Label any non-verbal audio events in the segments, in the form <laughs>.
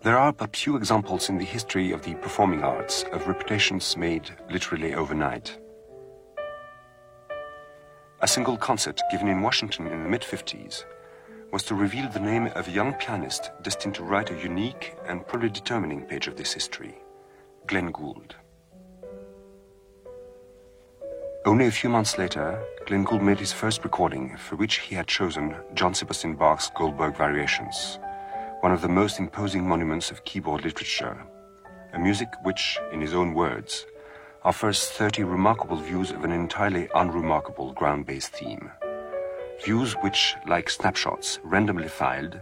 There are but few examples in the history of the performing arts of reputations made literally overnight. A single concert given in Washington in the mid 50s was to reveal the name of a young pianist destined to write a unique and probably determining page of this history Glenn Gould. Only a few months later, Glenn Gould made his first recording, for which he had chosen Johann Sebastian Bach's Goldberg Variations one of the most imposing monuments of keyboard literature, a music which, in his own words, offers 30 remarkable views of an entirely unremarkable ground-bass theme. Views which, like snapshots randomly filed,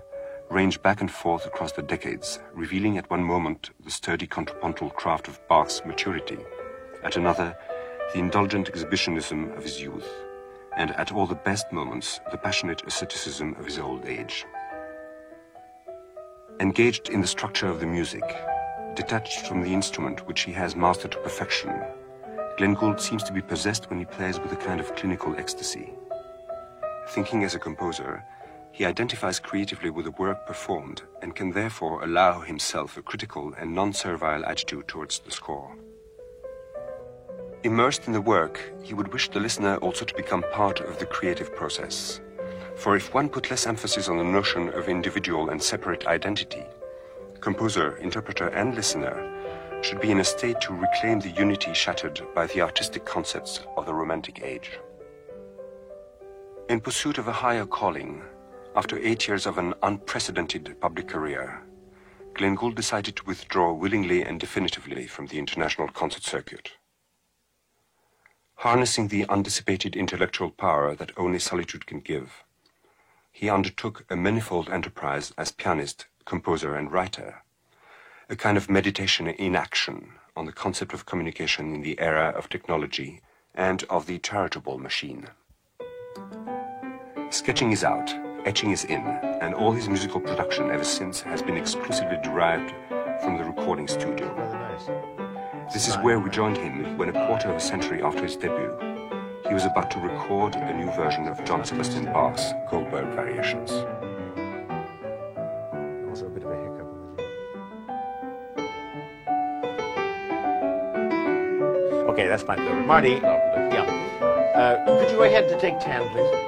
range back and forth across the decades, revealing at one moment the sturdy contrapuntal craft of Bach's maturity, at another, the indulgent exhibitionism of his youth, and at all the best moments, the passionate asceticism of his old age. Engaged in the structure of the music, detached from the instrument which he has mastered to perfection, Glenn seems to be possessed when he plays with a kind of clinical ecstasy. Thinking as a composer, he identifies creatively with the work performed and can therefore allow himself a critical and non-servile attitude towards the score. Immersed in the work, he would wish the listener also to become part of the creative process. For if one put less emphasis on the notion of individual and separate identity, composer, interpreter, and listener should be in a state to reclaim the unity shattered by the artistic concepts of the Romantic Age. In pursuit of a higher calling, after eight years of an unprecedented public career, Glenn Gould decided to withdraw willingly and definitively from the international concert circuit. Harnessing the undissipated intellectual power that only solitude can give, he undertook a manifold enterprise as pianist, composer, and writer, a kind of meditation in action on the concept of communication in the era of technology and of the charitable machine. Sketching is out, etching is in, and all his musical production ever since has been exclusively derived from the recording studio. This is where we joined him when a quarter of a century after his debut, he was about to record a new version of Johann Sebastian Bach's Goldberg Variations. Also a bit of a hiccup. Okay, that's fine. Marty, yeah. Uh, could you go ahead to take 10, please?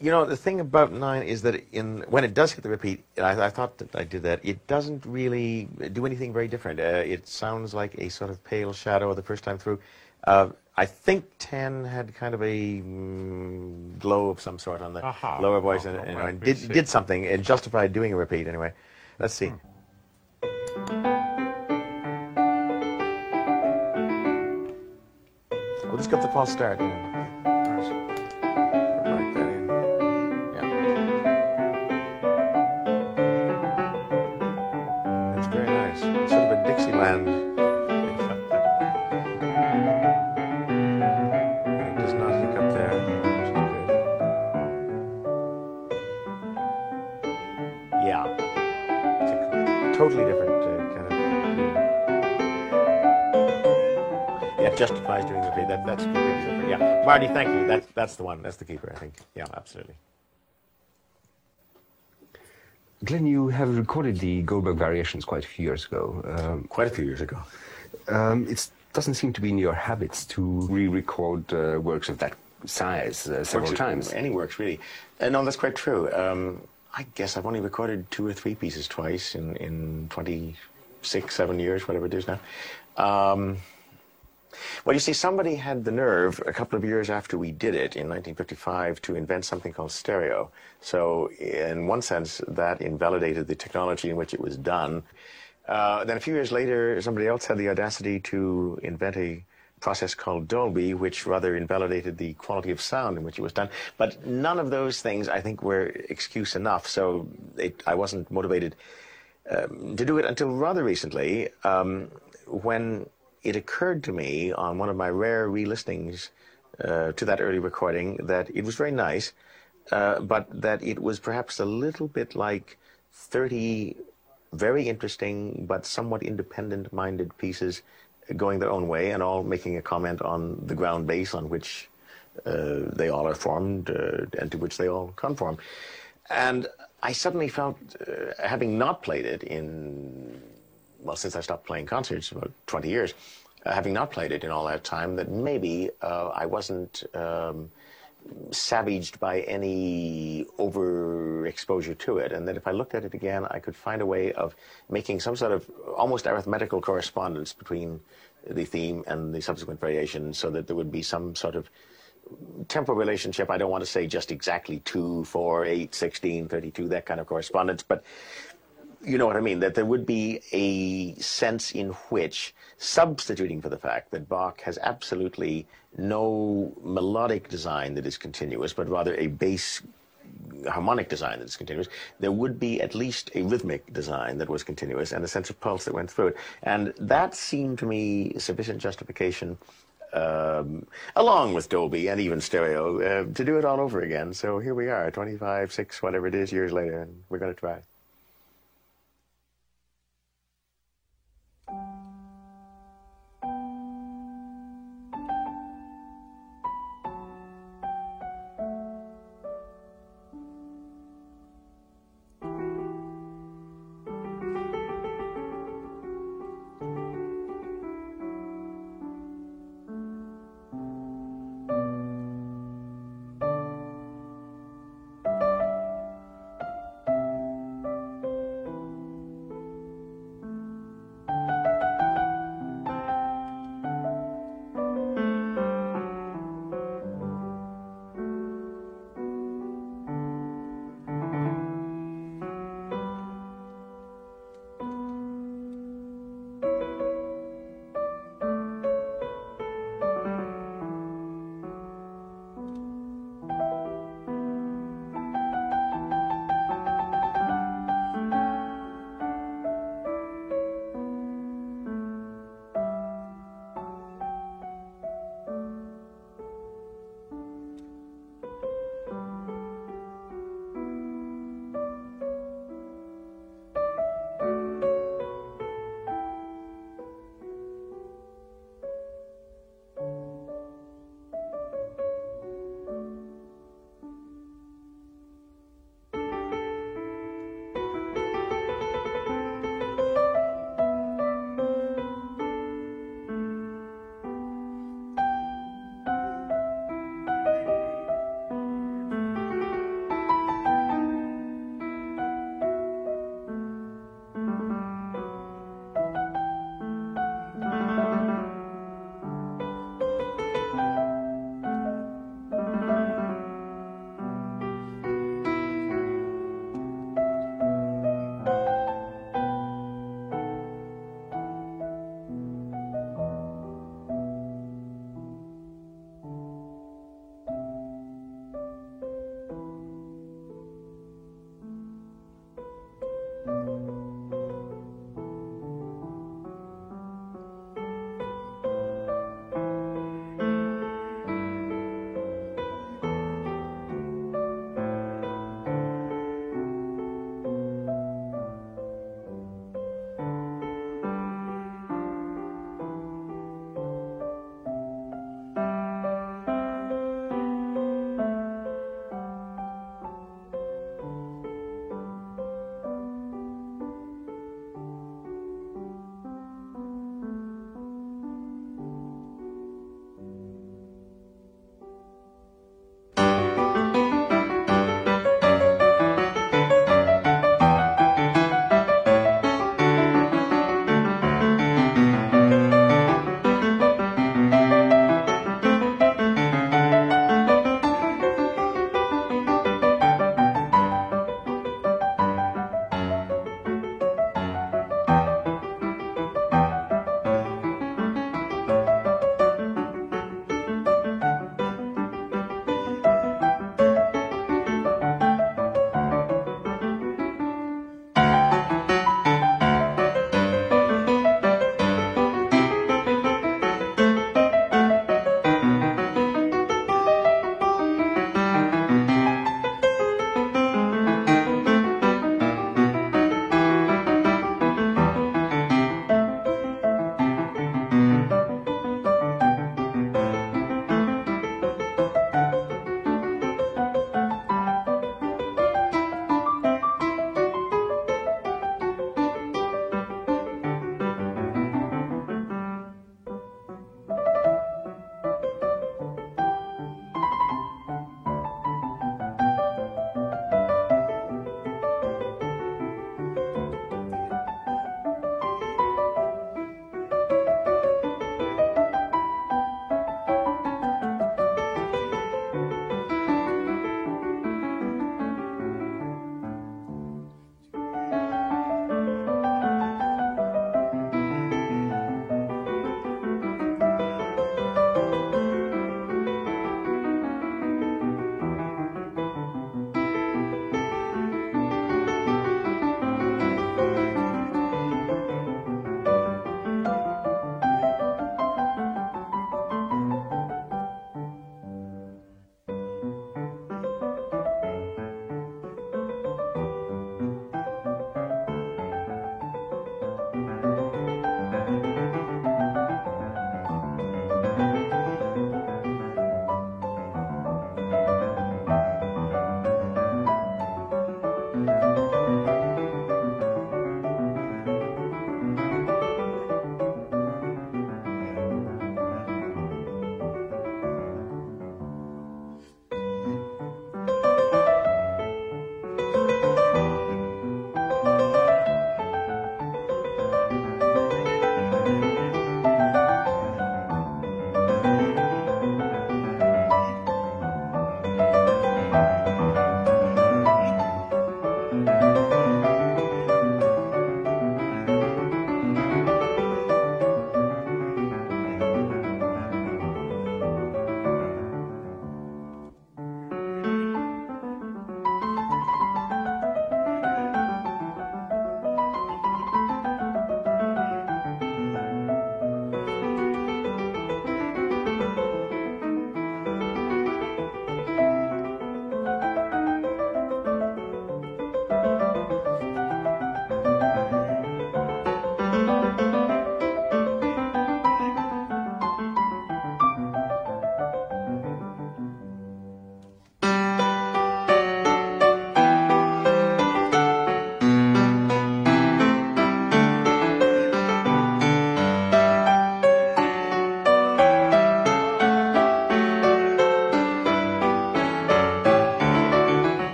You know, the thing about 9 is that in when it does hit the repeat, I, I thought that I did that, it doesn't really do anything very different. Uh, it sounds like a sort of pale shadow the first time through. Uh, I think 10 had kind of a mm, glow of some sort on the Aha. lower voice Oh, and, and, right, and did, did something and justified doing a repeat anyway. Let's see. We'll just get the false start. Yeah. Write. Yeah. That's very nice. Sort of a Dixieland. Justifies doing the repeat. That, that's different. Yeah, Marty, thank you. That's that's the one. That's the keeper, I think. Yeah, absolutely. Glenn, you have recorded the Goldberg Variations quite a few years ago. Um, Quite a few years ago. um, it doesn't seem to be in your habits to re-record uh, works of that size uh, several Works- times. Any works, really. Uh, no, that's quite true. Um, I guess I've only recorded two or three pieces twice in, in 26, 7 years, whatever it is now. Um, well, you see, somebody had the nerve a couple of years after we did it in 1955 to invent something called stereo. So, in one sense, that invalidated the technology in which it was done. Uh, then a few years later, somebody else had the audacity to invent a process called Dolby, which rather invalidated the quality of sound in which it was done. But none of those things, I think, were excuse enough. So it, I wasn't motivated um, to do it until rather recently, um, when it occurred to me on one of my rare re-listenings uh, to that early recording that it was very nice, uh, but that it was perhaps a little bit like 30 very interesting but somewhat independent-minded pieces going their own way and all making a comment on the ground bass on which uh, they all are formed uh, and to which they all conform. And I suddenly felt, uh, having not played it in, well, since I stopped playing concerts about 20 years, uh, having not played it in all that time, that maybe uh, I wasn't um, savaged by any overexposure to it, and that if I looked at it again, I could find a way of making some sort of almost arithmetical correspondence between the theme and the subsequent variation so that there would be some sort of temporal relationship. I don't want to say just exactly 2, 4, 8, 16, 32, that kind of correspondence, but you know what I mean, that there would be a sense in which, substituting for the fact that Bach has absolutely no melodic design that is continuous, but rather a bass harmonic design that is continuous, there would be at least a rhythmic design that was continuous and a sense of pulse that went through it. And that seemed to me sufficient justification um, along with Dolby and even stereo, uh, to do it all over again. So here we are, 25, 6, whatever it is, years later, and we're going to try.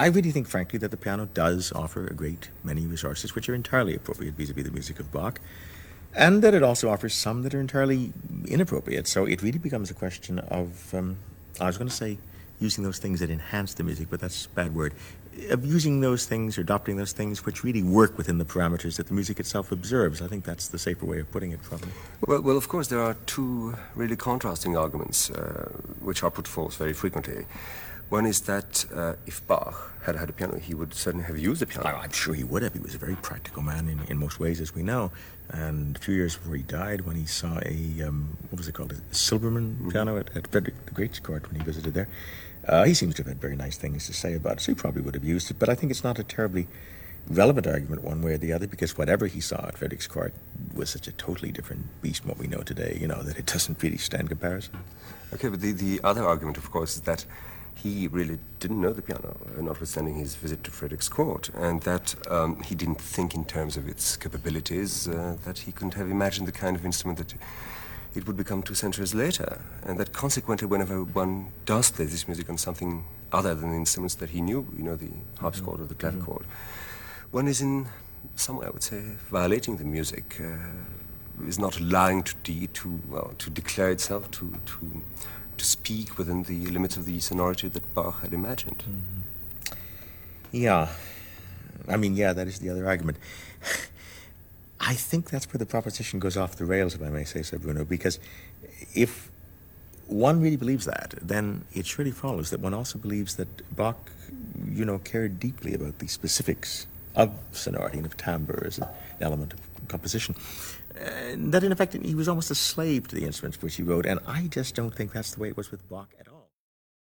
I really think, frankly, that the piano does offer a great many resources which are entirely appropriate vis-a-vis the music of Bach, and that it also offers some that are entirely inappropriate. So it really becomes a question of, um, I was going to say, using those things that enhance the music, but that's a bad word. Of using those things or adopting those things which really work within the parameters that the music itself observes. I think that's the safer way of putting it, probably. Well, well of course, there are two really contrasting arguments uh, which are put forth very frequently. One is that uh, if Bach had had a piano, he would certainly have used a piano. I'm sure he would have. He was a very practical man in, in most ways, as we know. And a few years before he died, when he saw a, um, what was it called, a Silbermann mm-hmm. piano at, at Frederick the Great's court when he visited there, uh, he seems to have had very nice things to say about it, so he probably would have used it. But I think it's not a terribly relevant argument one way or the other because whatever he saw at Frederick's court was such a totally different beast from what we know today, you know, that it doesn't really stand comparison. Okay, but the, the other argument, of course, is that he really didn't know the piano, uh, notwithstanding his visit to Frederick's court, and that um, he didn't think in terms of its capabilities, uh, that he couldn't have imagined the kind of instrument that it would become two centuries later, and that consequently, whenever one does play this music on something other than the instruments that he knew, you know, the harpsichord mm-hmm. or the clavichord, mm-hmm. one is in some way, I would say, violating the music, uh, is not allowing to de- to well, to declare itself, to to to speak within the limits of the sonority that Bach had imagined. Mm-hmm. Yeah, I mean, yeah, that is the other argument. <laughs> I think that's where the proposition goes off the rails, if I may say so, Bruno, because if one really believes that, then it surely follows that one also believes that Bach, you know, cared deeply about the specifics of sonority and of timbre as an element of composition. That in effect he was almost a slave to the instruments which he wrote, and I just don't think that's the way it was with Bach at all.